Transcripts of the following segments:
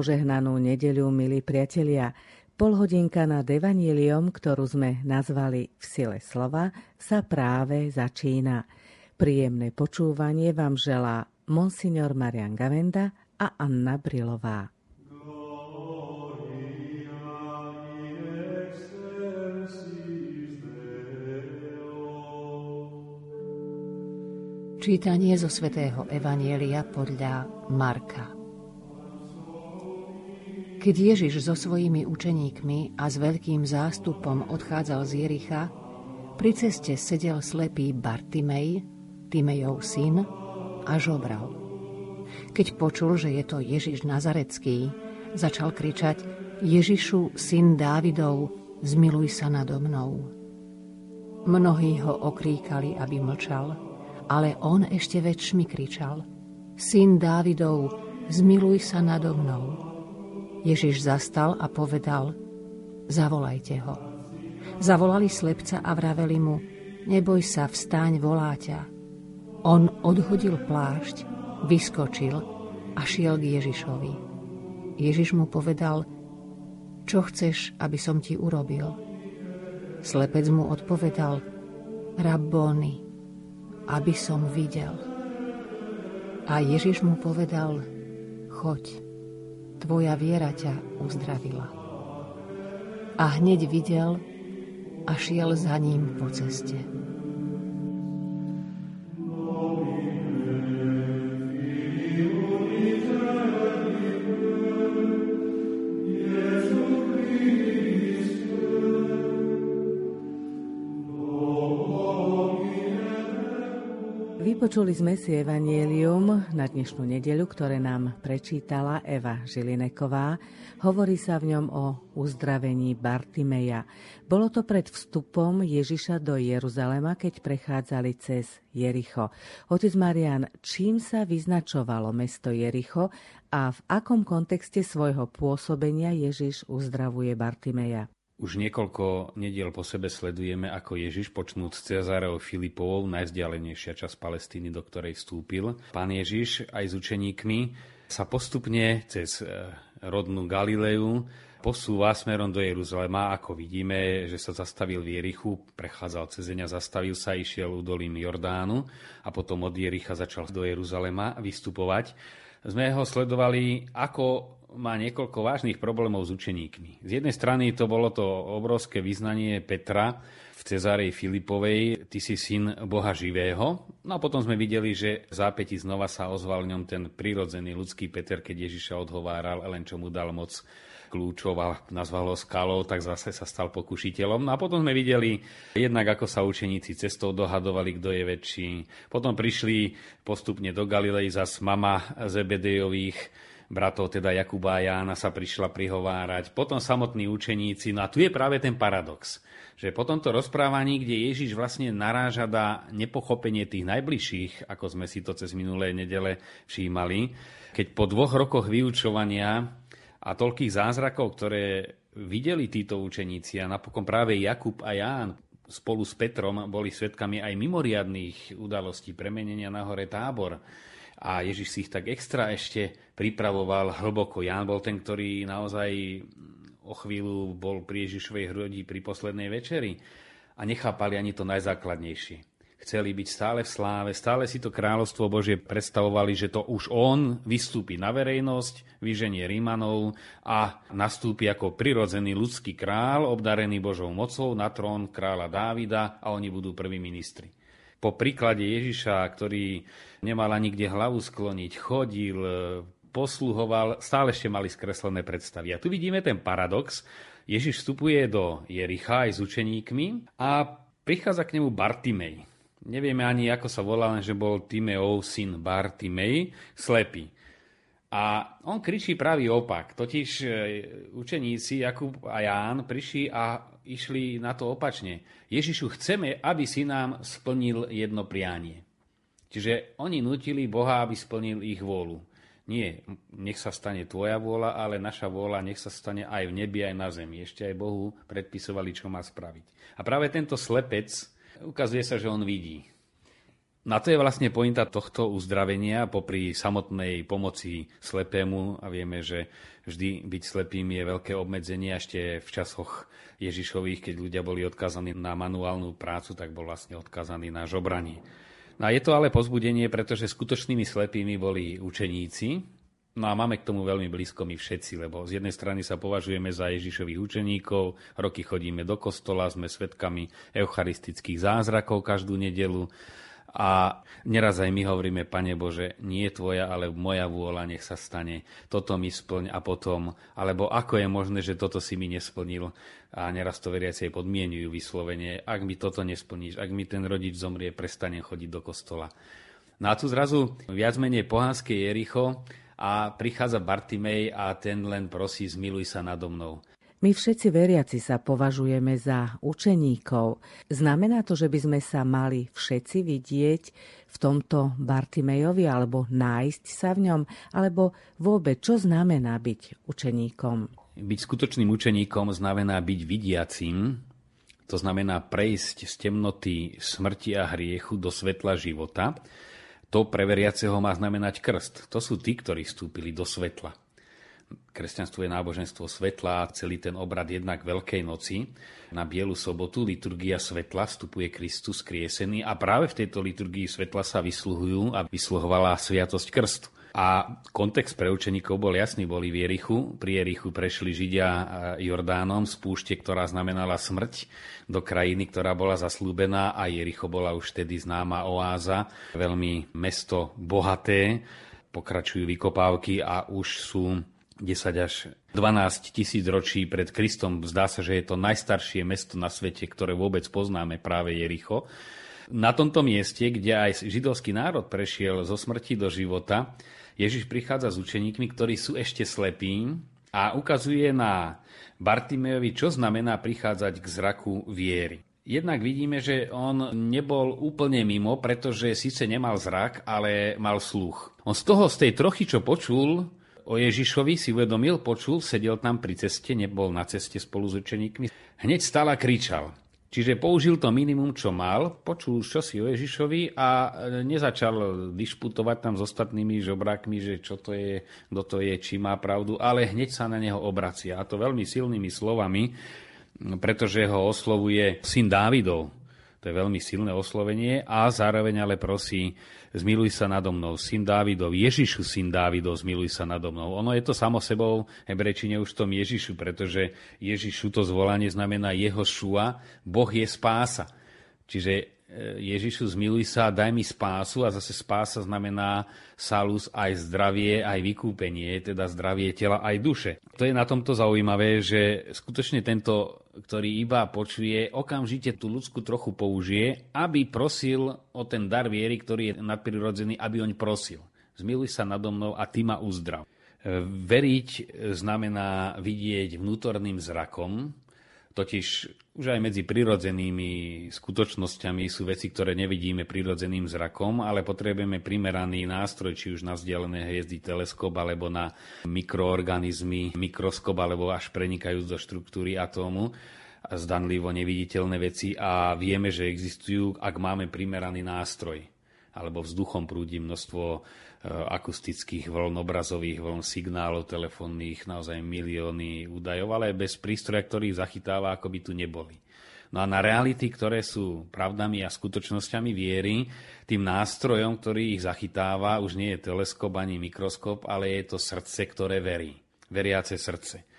požehnanú nedeľu, milí priatelia. Polhodinka nad Evangeliom, ktorú sme nazvali v sile slova, sa práve začína. Príjemné počúvanie vám želá Monsignor Marian Gavenda a Anna Brilová. Čítanie zo svätého Evanielia podľa Marka. Keď Ježiš so svojimi učeníkmi a s veľkým zástupom odchádzal z Jericha, pri ceste sedel slepý Bartimej, Timejov syn, a žobral. Keď počul, že je to Ježiš Nazarecký, začal kričať Ježišu, syn Dávidov, zmiluj sa nado mnou. Mnohí ho okríkali, aby mlčal, ale on ešte väčšmi kričal. Syn Dávidov, zmiluj sa nado mnou. Ježiš zastal a povedal, zavolajte ho. Zavolali slepca a vraveli mu, neboj sa, vstáň, volá ťa. On odhodil plášť, vyskočil a šiel k Ježišovi. Ježiš mu povedal, čo chceš, aby som ti urobil? Slepec mu odpovedal, Rabboni, aby som videl. A Ježiš mu povedal, choď, tvoja viera ťa uzdravila. A hneď videl a šiel za ním po ceste. Vypočuli sme si Evangelium na dnešnú nedeľu, ktoré nám prečítala Eva Žilineková. Hovorí sa v ňom o uzdravení Bartimeja. Bolo to pred vstupom Ježiša do Jeruzalema, keď prechádzali cez Jericho. Otec Marian, čím sa vyznačovalo mesto Jericho a v akom kontexte svojho pôsobenia Ježiš uzdravuje Bartimeja? Už niekoľko nediel po sebe sledujeme, ako Ježiš, počnúť s Cezáreou Filipovou, najvzdialenejšia časť Palestíny, do ktorej vstúpil. Pán Ježiš aj s učeníkmi sa postupne cez e, rodnú Galileu posúva smerom do Jeruzalema, ako vidíme, že sa zastavil v Jerichu, prechádzal cez Zeňa, zastavil sa, išiel údolím Jordánu a potom od Jericha začal do Jeruzalema vystupovať. Sme ho sledovali, ako má niekoľko vážnych problémov s učeníkmi. Z jednej strany to bolo to obrovské vyznanie Petra v Cezárej Filipovej, ty si syn Boha živého. No a potom sme videli, že v zápäti znova sa ozval ňom ten prirodzený ľudský Peter, keď Ježiša odhováral, len čo mu dal moc kľúčov a nazval ho skalou, tak zase sa stal pokušiteľom. No a potom sme videli jednak, ako sa učeníci cestou dohadovali, kto je väčší. Potom prišli postupne do Galilei zas mama Zebedejových bratov, teda Jakuba a Jána sa prišla prihovárať, potom samotní učeníci. No a tu je práve ten paradox, že po tomto rozprávaní, kde Ježiš vlastne naráža na nepochopenie tých najbližších, ako sme si to cez minulé nedele všímali, keď po dvoch rokoch vyučovania a toľkých zázrakov, ktoré videli títo učeníci a napokon práve Jakub a Ján spolu s Petrom boli svetkami aj mimoriadných udalostí premenenia na hore tábor, a Ježiš si ich tak extra ešte pripravoval hlboko. Ján bol ten, ktorý naozaj o chvíľu bol pri Ježišovej hrodi pri poslednej večeri a nechápali ani to najzákladnejšie. Chceli byť stále v sláve, stále si to kráľovstvo Božie predstavovali, že to už on vystúpi na verejnosť, vyženie Rímanov a nastúpi ako prirodzený ľudský král, obdarený Božou mocou na trón kráľa Dávida a oni budú prví ministri po príklade Ježiša, ktorý nemal ani kde hlavu skloniť, chodil, posluhoval, stále ešte mali skreslené predstavy. A tu vidíme ten paradox. Ježiš vstupuje do Jericha aj s učeníkmi a prichádza k nemu Bartimej. Nevieme ani, ako sa volá, že bol Timeov syn Bartimej, slepý. A on kričí pravý opak. Totiž e, učeníci Jakub a Ján prišli a išli na to opačne. Ježišu, chceme, aby si nám splnil jedno prianie. Čiže oni nutili Boha, aby splnil ich vôľu. Nie, nech sa stane tvoja vôľa, ale naša vôľa nech sa stane aj v nebi, aj na zemi. Ešte aj Bohu predpisovali, čo má spraviť. A práve tento slepec ukazuje sa, že on vidí. Na to je vlastne pointa tohto uzdravenia popri samotnej pomoci slepému a vieme, že vždy byť slepým je veľké obmedzenie. Ešte v časoch Ježišových, keď ľudia boli odkazaní na manuálnu prácu, tak bol vlastne odkazaný na žobranie. No a je to ale pozbudenie, pretože skutočnými slepými boli učeníci, No a máme k tomu veľmi blízko my všetci, lebo z jednej strany sa považujeme za Ježišových učeníkov, roky chodíme do kostola, sme svetkami eucharistických zázrakov každú nedelu, a neraz aj my hovoríme, Pane Bože, nie tvoja, ale moja vôľa nech sa stane. Toto mi splň a potom, alebo ako je možné, že toto si mi nesplnil. A neraz to veriaci aj podmienujú vyslovene. Ak mi toto nesplníš, ak mi ten rodič zomrie, prestane chodiť do kostola. No a tu zrazu viac menej pohánske Jericho a prichádza Bartimej a ten len prosí, zmiluj sa nado mnou. My všetci veriaci sa považujeme za učeníkov. Znamená to, že by sme sa mali všetci vidieť v tomto Bartimejovi alebo nájsť sa v ňom? Alebo vôbec, čo znamená byť učeníkom? Byť skutočným učeníkom znamená byť vidiacím, to znamená prejsť z temnoty smrti a hriechu do svetla života. To pre veriaceho má znamenať krst. To sú tí, ktorí vstúpili do svetla. Kresťanstvo je náboženstvo svetla, celý ten obrad jednak Veľkej noci. Na Bielu sobotu liturgia svetla vstupuje Kristus kriesený a práve v tejto liturgii svetla sa vysluhujú a vysluhovala sviatosť krstu. A kontext pre učeníkov bol jasný, boli v Jerichu. Pri Jerichu prešli Židia Jordánom z púšte, ktorá znamenala smrť, do krajiny, ktorá bola zaslúbená a Jericho bola už vtedy známa oáza, veľmi mesto bohaté. Pokračujú vykopávky a už sú 10 až 12 tisíc ročí pred Kristom. Zdá sa, že je to najstaršie mesto na svete, ktoré vôbec poznáme, práve Jericho. Na tomto mieste, kde aj židovský národ prešiel zo smrti do života, Ježiš prichádza s učeníkmi, ktorí sú ešte slepí a ukazuje na Bartimejovi, čo znamená prichádzať k zraku viery. Jednak vidíme, že on nebol úplne mimo, pretože síce nemal zrak, ale mal sluch. On z toho, z tej trochy, čo počul, o Ježišovi si uvedomil, počul, sedel tam pri ceste, nebol na ceste spolu s učeníkmi. Hneď stále kričal. Čiže použil to minimum, čo mal, počul čo si o Ježišovi a e, nezačal dišputovať tam s ostatnými žobrákmi, že čo to je, kto to je, či má pravdu, ale hneď sa na neho obracia. A to veľmi silnými slovami, pretože ho oslovuje syn Dávidov. To je veľmi silné oslovenie a zároveň ale prosí, zmiluj sa nado mnou, syn Dávidov, Ježišu, syn Dávidov, zmiluj sa nado mnou. Ono je to samo sebou hebrečine už v tom Ježišu, pretože Ježišu to zvolanie znamená jeho šua, Boh je spása. Čiže Ježišu, zmiluj sa, daj mi spásu a zase spása znamená salus aj zdravie, aj vykúpenie, teda zdravie tela aj duše. To je na tomto zaujímavé, že skutočne tento, ktorý iba počuje, okamžite tú ľudskú trochu použije, aby prosil o ten dar viery, ktorý je nadprirodzený, aby oň prosil. Zmiluj sa nado mnou a ty ma uzdrav. E, veriť znamená vidieť vnútorným zrakom, Totiž už aj medzi prirodzenými skutočnosťami sú veci, ktoré nevidíme prirodzeným zrakom, ale potrebujeme primeraný nástroj, či už na vzdialené hviezdy teleskop, alebo na mikroorganizmy, mikroskop, alebo až prenikajúc do štruktúry atómu zdanlivo neviditeľné veci. A vieme, že existujú, ak máme primeraný nástroj alebo vzduchom prúdi množstvo akustických vln, obrazových vln, signálov telefónnych, naozaj milióny údajov, ale bez prístroja, ktorý zachytáva, ako by tu neboli. No a na reality, ktoré sú pravdami a skutočnosťami viery, tým nástrojom, ktorý ich zachytáva, už nie je teleskop ani mikroskop, ale je to srdce, ktoré verí. Veriace srdce.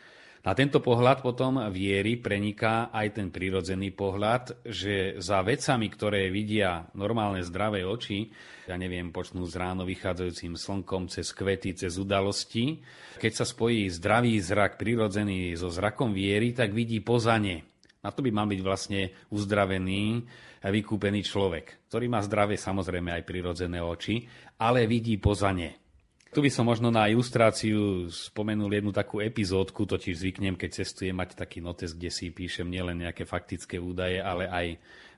Na tento pohľad potom viery preniká aj ten prirodzený pohľad, že za vecami, ktoré vidia normálne zdravé oči, ja neviem, počnú z ráno vychádzajúcim slnkom, cez kvety, cez udalosti, keď sa spojí zdravý zrak prirodzený so zrakom viery, tak vidí poza ne. Na to by mal byť vlastne uzdravený vykúpený človek, ktorý má zdravé samozrejme aj prirodzené oči, ale vidí poza ne. Tu by som možno na ilustráciu spomenul jednu takú epizódku, totiž zvyknem, keď cestujem, mať taký notes, kde si píšem nielen nejaké faktické údaje, ale aj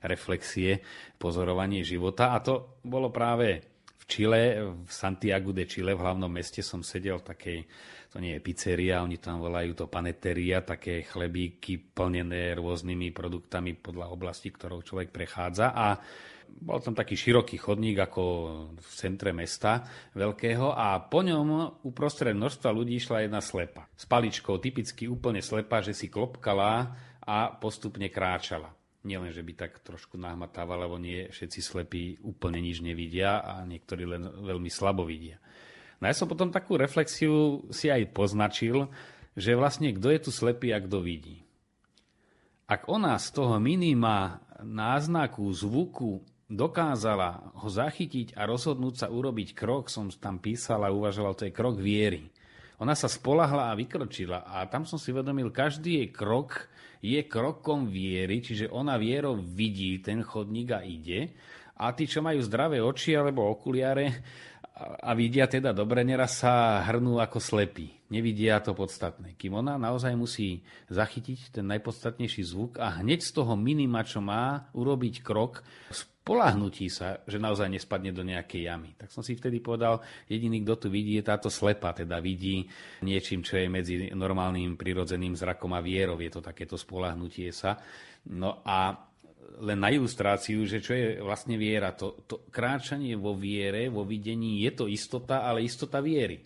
reflexie, pozorovanie života. A to bolo práve v Čile, v Santiago de Chile, v hlavnom meste som sedel v takej, to nie je pizzeria, oni tam volajú to paneteria, také chlebíky plnené rôznymi produktami podľa oblasti, ktorou človek prechádza. A Bol tam taký široký chodník ako v centre mesta veľkého a po ňom uprostred množstva ľudí išla jedna slepa. S paličkou, typicky úplne slepa, že si klopkala a postupne kráčala. Nielen, že by tak trošku nahmatávala, lebo nie všetci slepí úplne nič nevidia a niektorí len veľmi slabo vidia. No ja som potom takú reflexiu si aj poznačil, že vlastne kto je tu slepý a kto vidí. Ak ona z toho minima náznaku, zvuku dokázala ho zachytiť a rozhodnúť sa urobiť krok, som tam písal a uvažoval, to je krok viery. Ona sa spolahla a vykročila a tam som si vedomil, každý jej krok je krokom viery, čiže ona vierou vidí ten chodník a ide. A tí, čo majú zdravé oči alebo okuliare a vidia teda dobre, neraz sa hrnú ako slepí. Nevidia to podstatné. Kým ona naozaj musí zachytiť ten najpodstatnejší zvuk a hneď z toho minima, čo má, urobiť krok, polahnutí sa, že naozaj nespadne do nejakej jamy. Tak som si vtedy povedal, jediný, kto tu vidí, je táto slepa, teda vidí niečím, čo je medzi normálnym prirodzeným zrakom a vierou. Je to takéto spolahnutie sa. No a len na ilustráciu, že čo je vlastne viera. To, to kráčanie vo viere, vo videní, je to istota, ale istota viery.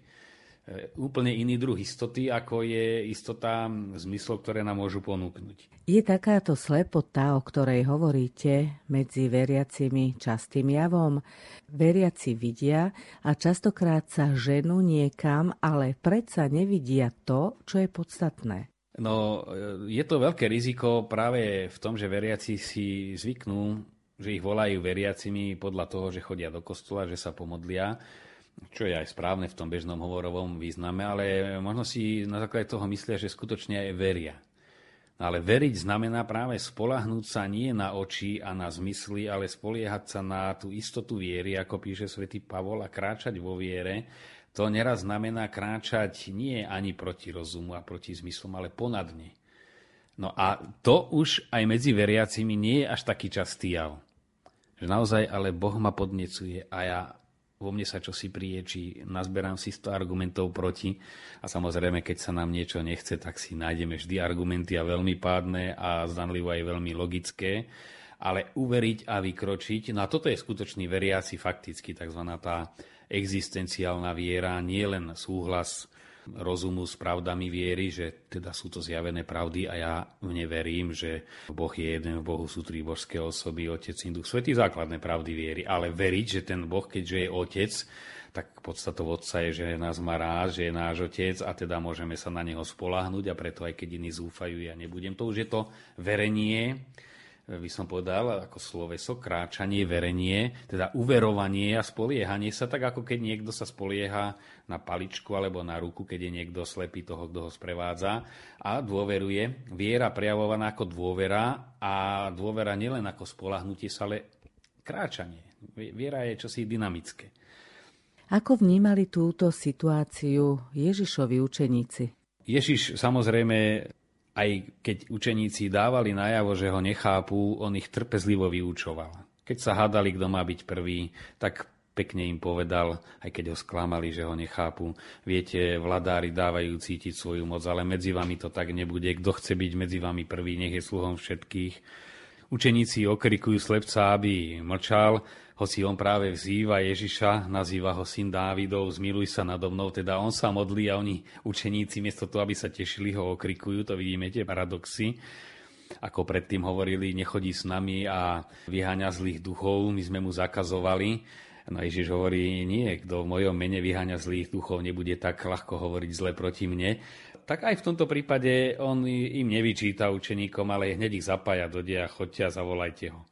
E, úplne iný druh istoty, ako je istota zmyslov, ktoré nám môžu ponúknuť. Je takáto slepota, o ktorej hovoríte, medzi veriacimi častým javom? Veriaci vidia a častokrát sa ženú niekam, ale predsa nevidia to, čo je podstatné. No, e, je to veľké riziko práve v tom, že veriaci si zvyknú, že ich volajú veriacimi podľa toho, že chodia do kostola, že sa pomodlia čo je aj správne v tom bežnom hovorovom význame, ale možno si na základe toho myslia, že skutočne aj veria. Ale veriť znamená práve spolahnúť sa nie na oči a na zmysly, ale spoliehať sa na tú istotu viery, ako píše svätý Pavol, a kráčať vo viere. To neraz znamená kráčať nie ani proti rozumu a proti zmyslom, ale ponadne. No a to už aj medzi veriacimi nie je až taký častý jav. Že naozaj ale Boh ma podnecuje a ja vo mne sa čosi prieči, nazberám si 100 argumentov proti a samozrejme, keď sa nám niečo nechce, tak si nájdeme vždy argumenty a veľmi pádne a zdanlivo aj veľmi logické, ale uveriť a vykročiť, no a toto je skutočný veriaci fakticky, tzv. tá existenciálna viera, nie len súhlas rozumu s pravdami viery, že teda sú to zjavené pravdy a ja v ne verím, že Boh je jeden, v Bohu sú tri božské osoby, Otec, Duch, Svetý, základné pravdy viery. Ale veriť, že ten Boh, keďže je Otec, tak podstatou Otca je, že nás má rád, že je náš Otec a teda môžeme sa na Neho spolahnuť a preto aj keď iní zúfajú, ja nebudem. To už je to verenie, by som povedal, ako sloveso, kráčanie, verenie, teda uverovanie a spoliehanie sa, tak ako keď niekto sa spolieha na paličku alebo na ruku, keď je niekto slepý toho, kto ho sprevádza a dôveruje. Viera prejavovaná ako dôvera a dôvera nielen ako spolahnutie sa, ale kráčanie. Viera je čosi dynamické. Ako vnímali túto situáciu Ježišovi učeníci? Ježiš samozrejme aj keď učeníci dávali najavo, že ho nechápu, on ich trpezlivo vyučoval. Keď sa hádali, kto má byť prvý, tak pekne im povedal, aj keď ho sklamali, že ho nechápu. Viete, vladári dávajú cítiť svoju moc, ale medzi vami to tak nebude. Kto chce byť medzi vami prvý, nech je sluhom všetkých. Učeníci okrikujú slepca, aby mlčal, hoci on práve vzýva Ježiša, nazýva ho syn Dávidov, zmiluj sa nado mnou, teda on sa modlí a oni učeníci, miesto toho, aby sa tešili, ho okrikujú, to vidíme tie paradoxy. Ako predtým hovorili, nechodí s nami a vyháňa zlých duchov, my sme mu zakazovali. No Ježiš hovorí, nie, kto v mojom mene vyháňa zlých duchov, nebude tak ľahko hovoriť zle proti mne. Tak aj v tomto prípade on im nevyčíta učeníkom, ale hneď ich zapája do deja, chodte a zavolajte ho.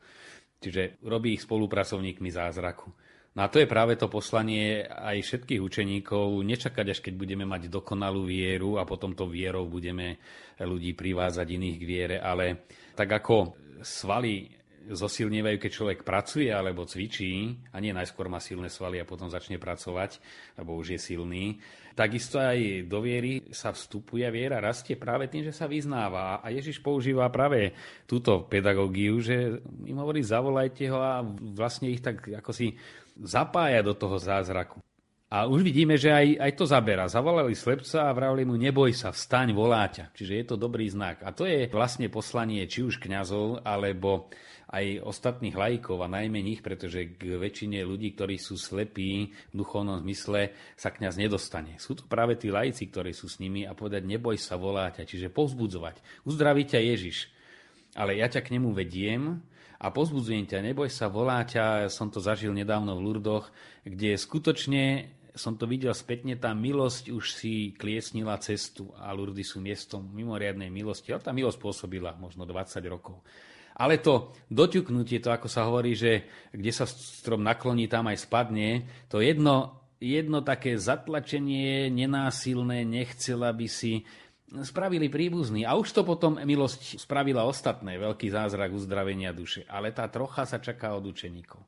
Čiže robí ich spolupracovníkmi zázraku. No a to je práve to poslanie aj všetkých učeníkov, nečakať, až keď budeme mať dokonalú vieru a potom to vierou budeme ľudí privázať iných k viere, ale tak ako svaly zosilnievajú, keď človek pracuje alebo cvičí a nie najskôr má silné svaly a potom začne pracovať, lebo už je silný. Takisto aj do viery sa vstupuje viera rastie práve tým, že sa vyznáva. A Ježiš používa práve túto pedagógiu, že im hovorí, zavolajte ho a vlastne ich tak ako si zapája do toho zázraku. A už vidíme, že aj, aj to zabera. Zavolali slepca a vravili mu, neboj sa, vstaň, voláťa. Čiže je to dobrý znak. A to je vlastne poslanie či už kňazov, alebo aj ostatných lajkov a najmä nich, pretože k väčšine ľudí, ktorí sú slepí v duchovnom zmysle, sa kňaz nedostane. Sú to práve tí lajci, ktorí sú s nimi a povedať, neboj sa, voláťa, čiže povzbudzovať. Uzdraví ťa Ježiš, ale ja ťa k nemu vediem, a pozbudzujem ťa, neboj sa, volá ťa, som to zažil nedávno v Lurdoch, kde skutočne som to videl spätne, tá milosť už si kliesnila cestu a Lurdy sú miestom mimoriadnej milosti. A tá milosť pôsobila možno 20 rokov. Ale to doťuknutie, to ako sa hovorí, že kde sa strom nakloní, tam aj spadne, to jedno, jedno také zatlačenie nenásilné, nechcela by si spravili príbuzný. A už to potom milosť spravila ostatné, veľký zázrak uzdravenia duše. Ale tá trocha sa čaká od učeníkov.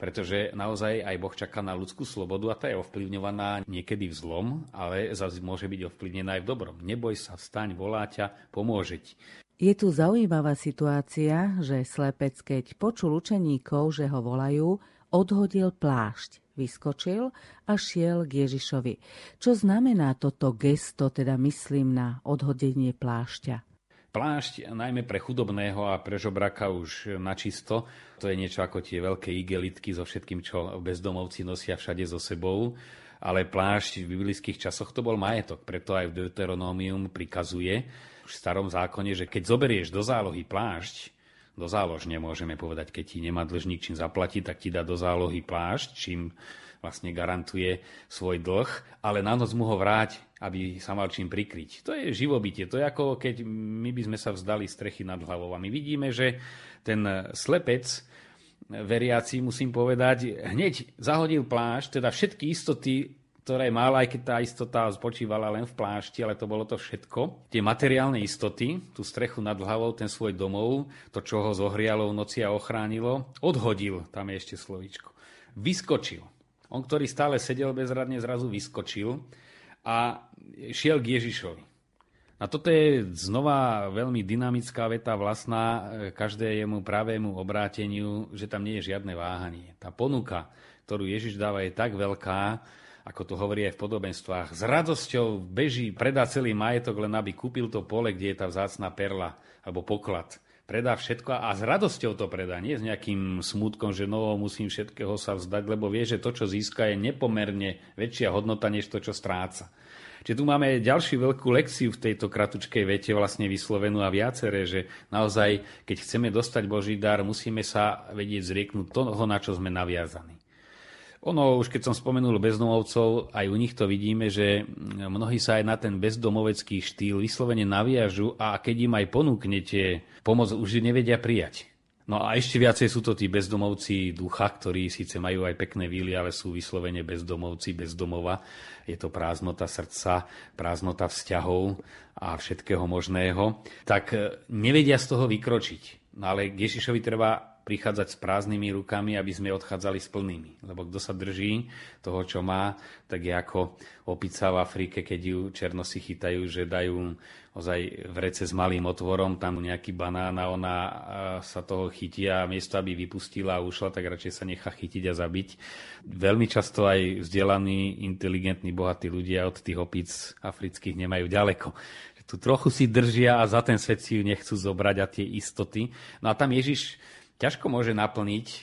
Pretože naozaj aj Boh čaká na ľudskú slobodu a tá je ovplyvňovaná niekedy v zlom, ale zase môže byť ovplyvnená aj v dobrom. Neboj sa, vstaň, volá ťa, pomôže ti. Je tu zaujímavá situácia, že slepec, keď počul učeníkov, že ho volajú, odhodil plášť vyskočil a šiel k Ježišovi. Čo znamená toto gesto, teda myslím na odhodenie plášťa? Plášť najmä pre chudobného a pre žobraka už načisto. To je niečo ako tie veľké igelitky so všetkým, čo bezdomovci nosia všade so sebou. Ale plášť v biblických časoch to bol majetok, preto aj v Deuteronómium prikazuje v starom zákone, že keď zoberieš do zálohy plášť, do záložne, môžeme povedať, keď ti nemá dlžník čím zaplatiť, tak ti dá do zálohy plášť, čím vlastne garantuje svoj dlh, ale na noc mu ho vráť, aby sa mal čím prikryť. To je živobytie. To je ako keď my by sme sa vzdali strechy nad hlavou. A my vidíme, že ten slepec, veriaci, musím povedať, hneď zahodil plášť, teda všetky istoty ktoré mal, aj keď tá istota spočívala len v plášti, ale to bolo to všetko. Tie materiálne istoty, tú strechu nad hlavou, ten svoj domov, to, čo ho zohrialo v noci a ochránilo, odhodil, tam je ešte slovíčko. Vyskočil. On, ktorý stále sedel bezradne, zrazu vyskočil a šiel k Ježišovi. A toto je znova veľmi dynamická veta vlastná každému pravému obráteniu, že tam nie je žiadne váhanie. Tá ponuka, ktorú Ježiš dáva, je tak veľká, ako to hovorí aj v podobenstvách. S radosťou beží, predá celý majetok, len aby kúpil to pole, kde je tá vzácna perla alebo poklad. Predá všetko a s radosťou to predá, nie s nejakým smutkom, že no musím všetkého sa vzdať, lebo vie, že to, čo získa, je nepomerne väčšia hodnota, než to, čo stráca. Čiže tu máme ďalšiu veľkú lekciu v tejto kratučkej vete vlastne vyslovenú a viaceré, že naozaj, keď chceme dostať Boží dar, musíme sa vedieť zrieknúť toho, na čo sme naviazaní. Ono, už keď som spomenul bezdomovcov, aj u nich to vidíme, že mnohí sa aj na ten bezdomovecký štýl vyslovene naviažu a keď im aj ponúknete pomoc, už nevedia prijať. No a ešte viacej sú to tí bezdomovci ducha, ktorí síce majú aj pekné víly, ale sú vyslovene bezdomovci, bezdomova. Je to prázdnota srdca, prázdnota vzťahov a všetkého možného. Tak nevedia z toho vykročiť. No ale k Ježišovi treba prichádzať s prázdnymi rukami, aby sme odchádzali s plnými. Lebo kto sa drží toho, čo má, tak je ako opica v Afrike, keď ju černosi chytajú, že dajú ozaj vrece s malým otvorom, tam nejaký banán a ona sa toho chytí a miesto, aby vypustila a ušla, tak radšej sa nechá chytiť a zabiť. Veľmi často aj vzdelaní, inteligentní, bohatí ľudia od tých opíc afrických nemajú ďaleko tu trochu si držia a za ten svet si ju nechcú zobrať a tie istoty. No a tam Ježiš ťažko môže naplniť e,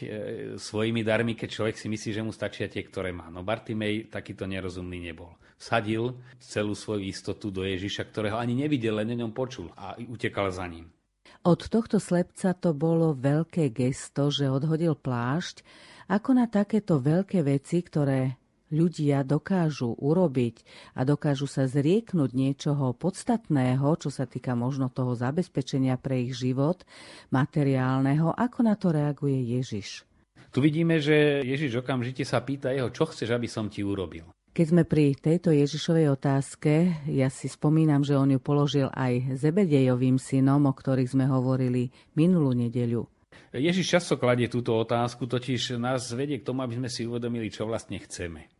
svojimi darmi, keď človek si myslí, že mu stačia tie, ktoré má. No Bartimej takýto nerozumný nebol. Sadil celú svoju istotu do Ježiša, ktorého ani nevidel, len o ňom počul a utekal za ním. Od tohto slepca to bolo veľké gesto, že odhodil plášť, ako na takéto veľké veci, ktoré ľudia dokážu urobiť a dokážu sa zrieknúť niečoho podstatného, čo sa týka možno toho zabezpečenia pre ich život, materiálneho, ako na to reaguje Ježiš. Tu vidíme, že Ježiš okamžite sa pýta jeho, čo chceš, aby som ti urobil. Keď sme pri tejto Ježišovej otázke, ja si spomínam, že on ju položil aj Zebedejovým synom, o ktorých sme hovorili minulú nedeľu. Ježiš často kladie túto otázku, totiž nás vedie k tomu, aby sme si uvedomili, čo vlastne chceme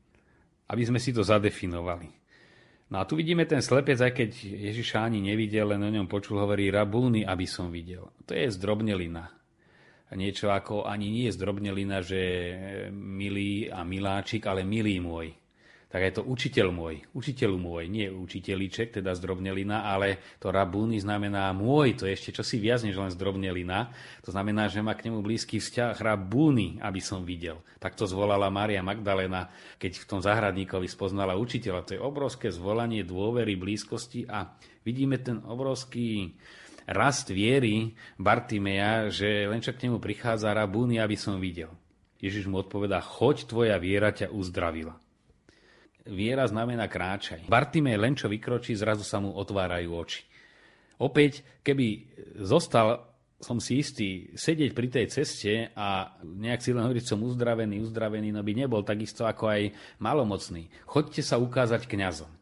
aby sme si to zadefinovali. No a tu vidíme ten slepec, aj keď Ježiša ani nevidel, len o ňom počul, hovorí rabúny, aby som videl. To je zdrobnelina. Niečo ako ani nie je zdrobnelina, že milý a miláčik, ale milý môj. Tak je to učiteľ môj, učiteľ môj, nie učiteľíček, teda zdrobnelina, ale to rabúny znamená môj, to je ešte čosi viac než len zdrobnelina. To znamená, že má k nemu blízky vzťah rabúny, aby som videl. Tak to zvolala Mária Magdalena, keď v tom zahradníkovi spoznala učiteľa. To je obrovské zvolanie dôvery, blízkosti a vidíme ten obrovský rast viery Bartimeja, že len čo k nemu prichádza rabúny, aby som videl. Ježiš mu odpovedá, choď, tvoja viera ťa uzdravila viera znamená kráčaj. Bartimej len čo vykročí, zrazu sa mu otvárajú oči. Opäť, keby zostal, som si istý, sedieť pri tej ceste a nejak si len hovoriť, som uzdravený, uzdravený, no by nebol takisto ako aj malomocný. Choďte sa ukázať kňazom.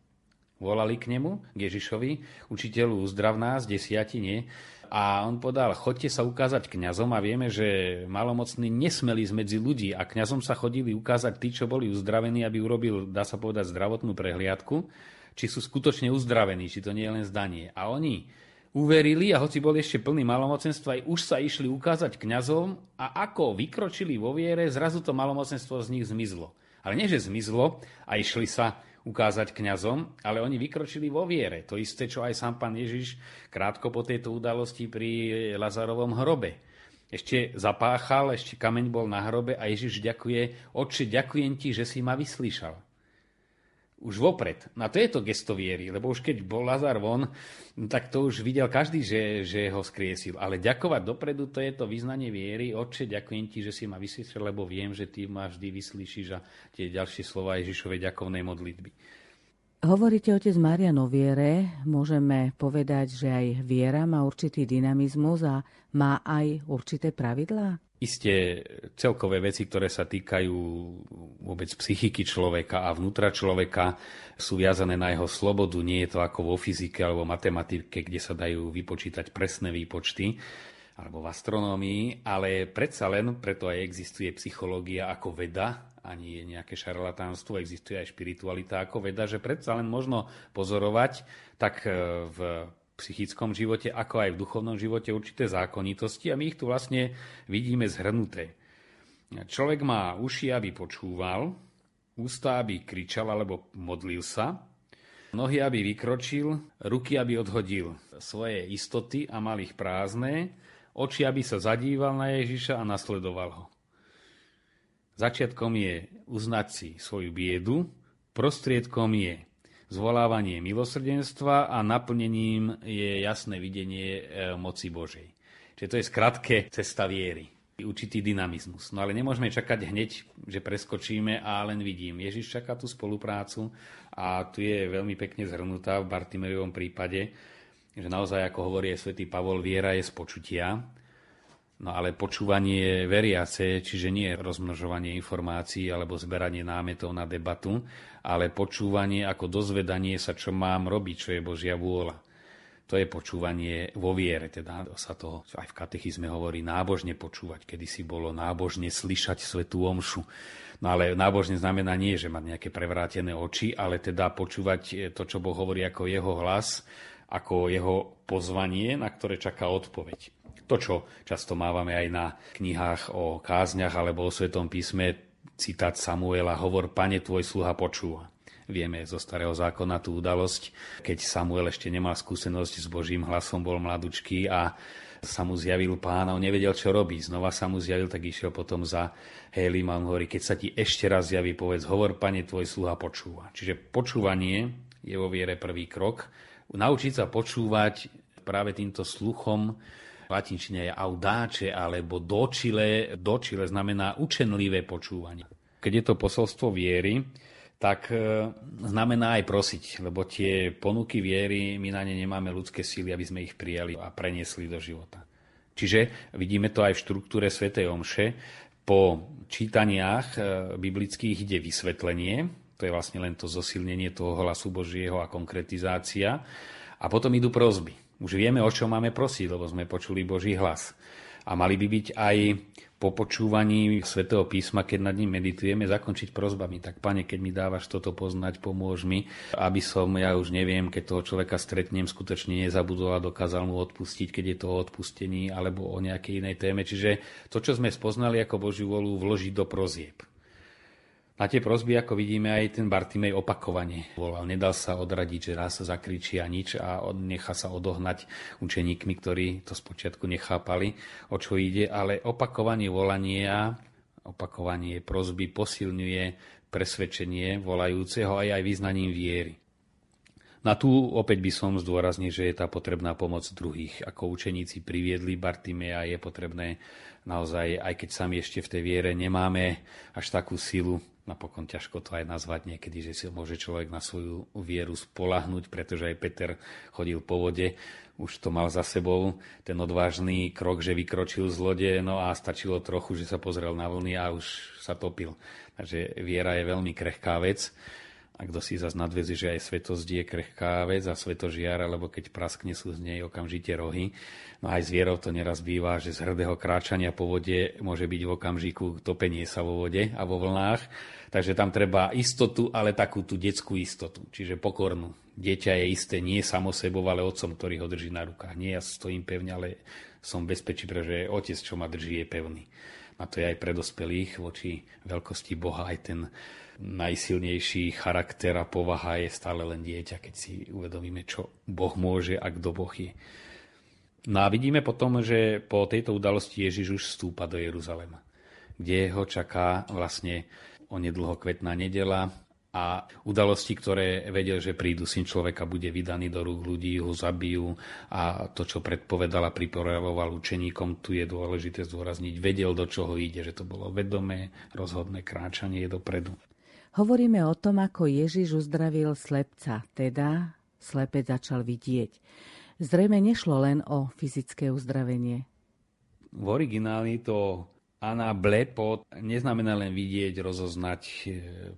Volali k nemu, k Ježišovi, učiteľu uzdrav nás, desiati, nie? A on podal, chodte sa ukázať kňazom a vieme, že malomocní nesmeli medzi ľudí a kňazom sa chodili ukázať tí, čo boli uzdravení, aby urobil, dá sa povedať, zdravotnú prehliadku, či sú skutočne uzdravení, či to nie je len zdanie. A oni uverili a hoci boli ešte plný malomocenstva, aj už sa išli ukázať kňazom a ako vykročili vo viere, zrazu to malomocenstvo z nich zmizlo. Ale nie, že zmizlo a išli sa ukázať kňazom, ale oni vykročili vo viere. To isté, čo aj sám pán Ježiš krátko po tejto udalosti pri Lazarovom hrobe. Ešte zapáchal, ešte kameň bol na hrobe a Ježiš ďakuje, oče, ďakujem ti, že si ma vyslíšal už vopred. Na to je to gesto viery, lebo už keď bol Lazar von, tak to už videl každý, že, že ho skriesil. Ale ďakovať dopredu, to je to vyznanie viery. Otče, ďakujem ti, že si ma vyslyšal, lebo viem, že ty ma vždy vyslíšiš a tie ďalšie slova Ježišovej ďakovnej modlitby. Hovoríte, otec Marian, o viere. Môžeme povedať, že aj viera má určitý dynamizmus a má aj určité pravidlá? Isté celkové veci, ktoré sa týkajú vôbec psychiky človeka a vnútra človeka, sú viazané na jeho slobodu. Nie je to ako vo fyzike alebo matematike, kde sa dajú vypočítať presné výpočty alebo v astronómii, ale predsa len, preto aj existuje psychológia ako veda, ani je nejaké šarlatánstvo, existuje aj špiritualita ako veda, že predsa len možno pozorovať tak v psychickom živote, ako aj v duchovnom živote určité zákonitosti a my ich tu vlastne vidíme zhrnuté. Človek má uši, aby počúval, ústa, aby kričal alebo modlil sa, nohy, aby vykročil, ruky, aby odhodil svoje istoty a mal ich prázdne, oči, aby sa zadíval na Ježiša a nasledoval ho. Začiatkom je uznať si svoju biedu, prostriedkom je zvolávanie milosrdenstva a naplnením je jasné videnie e, moci Božej. Čiže to je skratke cesta viery určitý dynamizmus. No ale nemôžeme čakať hneď, že preskočíme a len vidím. Ježiš čaká tú spoluprácu a tu je veľmi pekne zhrnutá v Bartimejovom prípade, že naozaj, ako hovorí svätý Pavol, viera je z počutia. No ale počúvanie veriace, čiže nie rozmnožovanie informácií alebo zberanie námetov na debatu, ale počúvanie ako dozvedanie sa, čo mám robiť, čo je Božia vôľa. To je počúvanie vo viere, teda sa to aj v katechizme hovorí nábožne počúvať, kedy si bolo nábožne slyšať svetú omšu. No ale nábožne znamená nie, že mať nejaké prevrátené oči, ale teda počúvať to, čo Boh hovorí ako jeho hlas, ako jeho pozvanie, na ktoré čaká odpoveď. To, čo často mávame aj na knihách o kázniach alebo o Svetom písme, citát Samuela, hovor, pane, tvoj sluha počúva. Vieme zo starého zákona tú udalosť, keď Samuel ešte nemal skúsenosť s Božím hlasom, bol mladučký a sa mu zjavil pán a on nevedel, čo robí. Znova sa mu zjavil, tak išiel potom za Helim a on hovorí, keď sa ti ešte raz zjaví, povedz, hovor, pane, tvoj sluha počúva. Čiže počúvanie je vo viere prvý krok. Naučiť sa počúvať práve týmto sluchom, v latinčine je audáče alebo dočile. Dočile znamená učenlivé počúvanie. Keď je to posolstvo viery, tak e, znamená aj prosiť, lebo tie ponuky viery, my na ne nemáme ľudské síly, aby sme ich prijali a preniesli do života. Čiže vidíme to aj v štruktúre Svetej Omše. Po čítaniach e, biblických ide vysvetlenie, to je vlastne len to zosilnenie toho hlasu Božieho a konkretizácia. A potom idú prozby. Už vieme, o čo máme prosiť, lebo sme počuli Boží hlas. A mali by byť aj po počúvaní svätého písma, keď nad ním meditujeme, zakončiť prozbami. Tak, pane, keď mi dávaš toto poznať, pomôž mi, aby som, ja už neviem, keď toho človeka stretnem, skutočne nezabudol a dokázal mu odpustiť, keď je to o odpustení alebo o nejakej inej téme. Čiže to, čo sme spoznali ako Božiu volu, vložiť do prozieb. Na tie prosby, ako vidíme, aj ten Bartimej opakovane volal. Nedal sa odradiť, že raz sa zakričí a nič a nechá sa odohnať učeníkmi, ktorí to spočiatku nechápali, o čo ide, ale opakovanie volania, opakovanie prosby posilňuje presvedčenie volajúceho aj aj význaním viery. Na tu opäť by som zdôraznil, že je tá potrebná pomoc druhých. Ako učeníci priviedli Bartimea, je potrebné naozaj, aj keď sami ešte v tej viere nemáme až takú silu, napokon ťažko to aj nazvať niekedy, že si môže človek na svoju vieru spolahnuť, pretože aj Peter chodil po vode, už to mal za sebou, ten odvážny krok, že vykročil z lode, no a stačilo trochu, že sa pozrel na vlny a už sa topil. Takže viera je veľmi krehká vec a kto si zase nadvezí, že aj svetosť je krehká vec a svetožiar, alebo keď praskne sú z nej okamžite rohy. No aj z vierou to neraz býva, že z hrdého kráčania po vode môže byť v okamžiku topenie sa vo vode a vo vlnách. Takže tam treba istotu, ale takú tú detskú istotu, čiže pokornú. Dieťa je isté nie samo sebou, ale otcom, ktorý ho drží na rukách. Nie ja stojím pevne, ale som bezpečí, pretože otec, čo ma drží, je pevný. A to je aj pre dospelých voči veľkosti Boha aj ten najsilnejší charakter a povaha je stále len dieťa, keď si uvedomíme, čo Boh môže a kto Boh je. No a vidíme potom, že po tejto udalosti Ježiš už vstúpa do Jeruzalema, kde ho čaká vlastne onedlho kvetná nedela a udalosti, ktoré vedel, že prídu, syn človeka bude vydaný do rúk ľudí, ho zabijú a to, čo predpovedal a pripravoval učeníkom, tu je dôležité zdôrazniť, vedel, do čoho ide, že to bolo vedomé, rozhodné kráčanie dopredu. Hovoríme o tom, ako Ježiš uzdravil slepca, teda slepec začal vidieť. Zrejme nešlo len o fyzické uzdravenie. V origináli to Ana Blepot neznamená len vidieť, rozoznať e,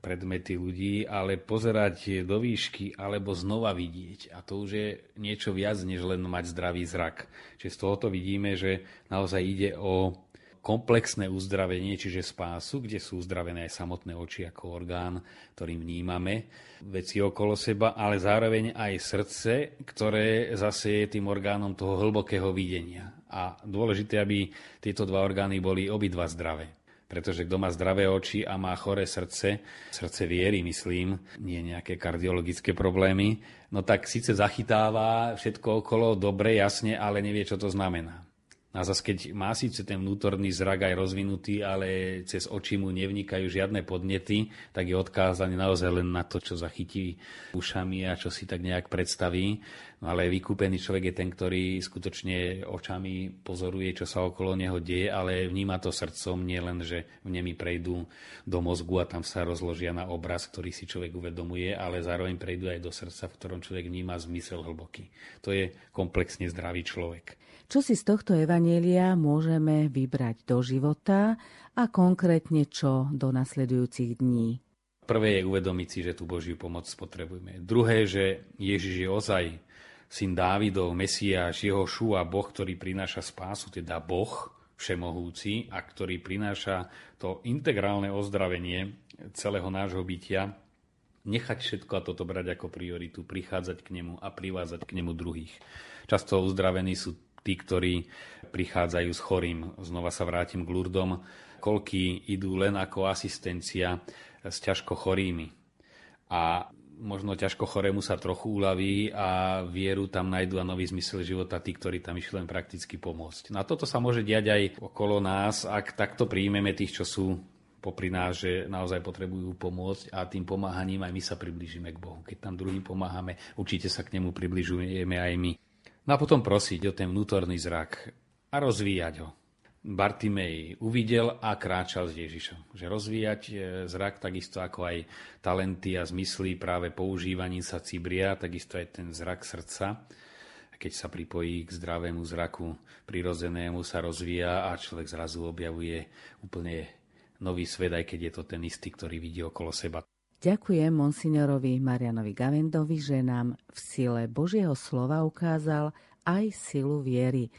predmety ľudí, ale pozerať do výšky alebo znova vidieť. A to už je niečo viac, než len mať zdravý zrak. Čiže z tohoto vidíme, že naozaj ide o komplexné uzdravenie, čiže spásu, kde sú uzdravené aj samotné oči ako orgán, ktorým vnímame veci okolo seba, ale zároveň aj srdce, ktoré zase je tým orgánom toho hlbokého videnia. A dôležité, aby tieto dva orgány boli obidva zdravé. Pretože kto má zdravé oči a má choré srdce, srdce viery, myslím, nie nejaké kardiologické problémy, no tak síce zachytáva všetko okolo dobre, jasne, ale nevie, čo to znamená. A zase keď má síce ten vnútorný zrak aj rozvinutý, ale cez oči mu nevnikajú žiadne podnety, tak je odkázaný naozaj len na to, čo zachytí ušami a čo si tak nejak predstaví. No ale vykúpený človek je ten, ktorý skutočne očami pozoruje, čo sa okolo neho deje, ale vníma to srdcom, nie len, že v nemi prejdú do mozgu a tam sa rozložia na obraz, ktorý si človek uvedomuje, ale zároveň prejdú aj do srdca, v ktorom človek vníma zmysel hlboký. To je komplexne zdravý človek. Čo si z tohto evanielia môžeme vybrať do života a konkrétne čo do nasledujúcich dní? Prvé je uvedomiť si, že tú Božiu pomoc potrebujeme. Druhé, že Ježiš je ozaj syn Dávidov, Mesiáš, jeho šu a Boh, ktorý prináša spásu, teda Boh všemohúci a ktorý prináša to integrálne ozdravenie celého nášho bytia, nechať všetko a toto brať ako prioritu, prichádzať k nemu a privázať k nemu druhých. Často uzdravení sú tí, ktorí prichádzajú s chorým. Znova sa vrátim k Lurdom. Koľky idú len ako asistencia s ťažko chorými. A možno ťažko chorému sa trochu uľaví a vieru tam nájdu a nový zmysel života tí, ktorí tam išli len prakticky pomôcť. Na toto sa môže diať aj okolo nás, ak takto príjmeme tých, čo sú popri nás, že naozaj potrebujú pomôcť a tým pomáhaním aj my sa približíme k Bohu. Keď tam druhým pomáhame, určite sa k nemu približujeme aj my. No a potom prosiť o ten vnútorný zrak a rozvíjať ho. Bartimej uvidel a kráčal s Ježišom. Že rozvíjať e, zrak takisto ako aj talenty a zmysly práve používaním sa cibria, takisto aj ten zrak srdca. Keď sa pripojí k zdravému zraku prirodzenému, sa rozvíja a človek zrazu objavuje úplne nový svet, aj keď je to ten istý, ktorý vidí okolo seba. Ďakujem monsignorovi Marianovi Gavendovi, že nám v sile Božieho slova ukázal aj silu viery.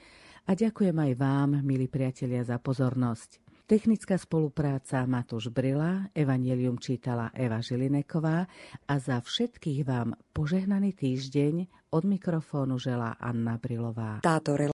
A ďakujem aj vám, milí priatelia, za pozornosť. Technická spolupráca Matúš Brila, Evangelium čítala Eva Žilineková a za všetkých vám požehnaný týždeň od mikrofónu žela Anna Brilová. Táto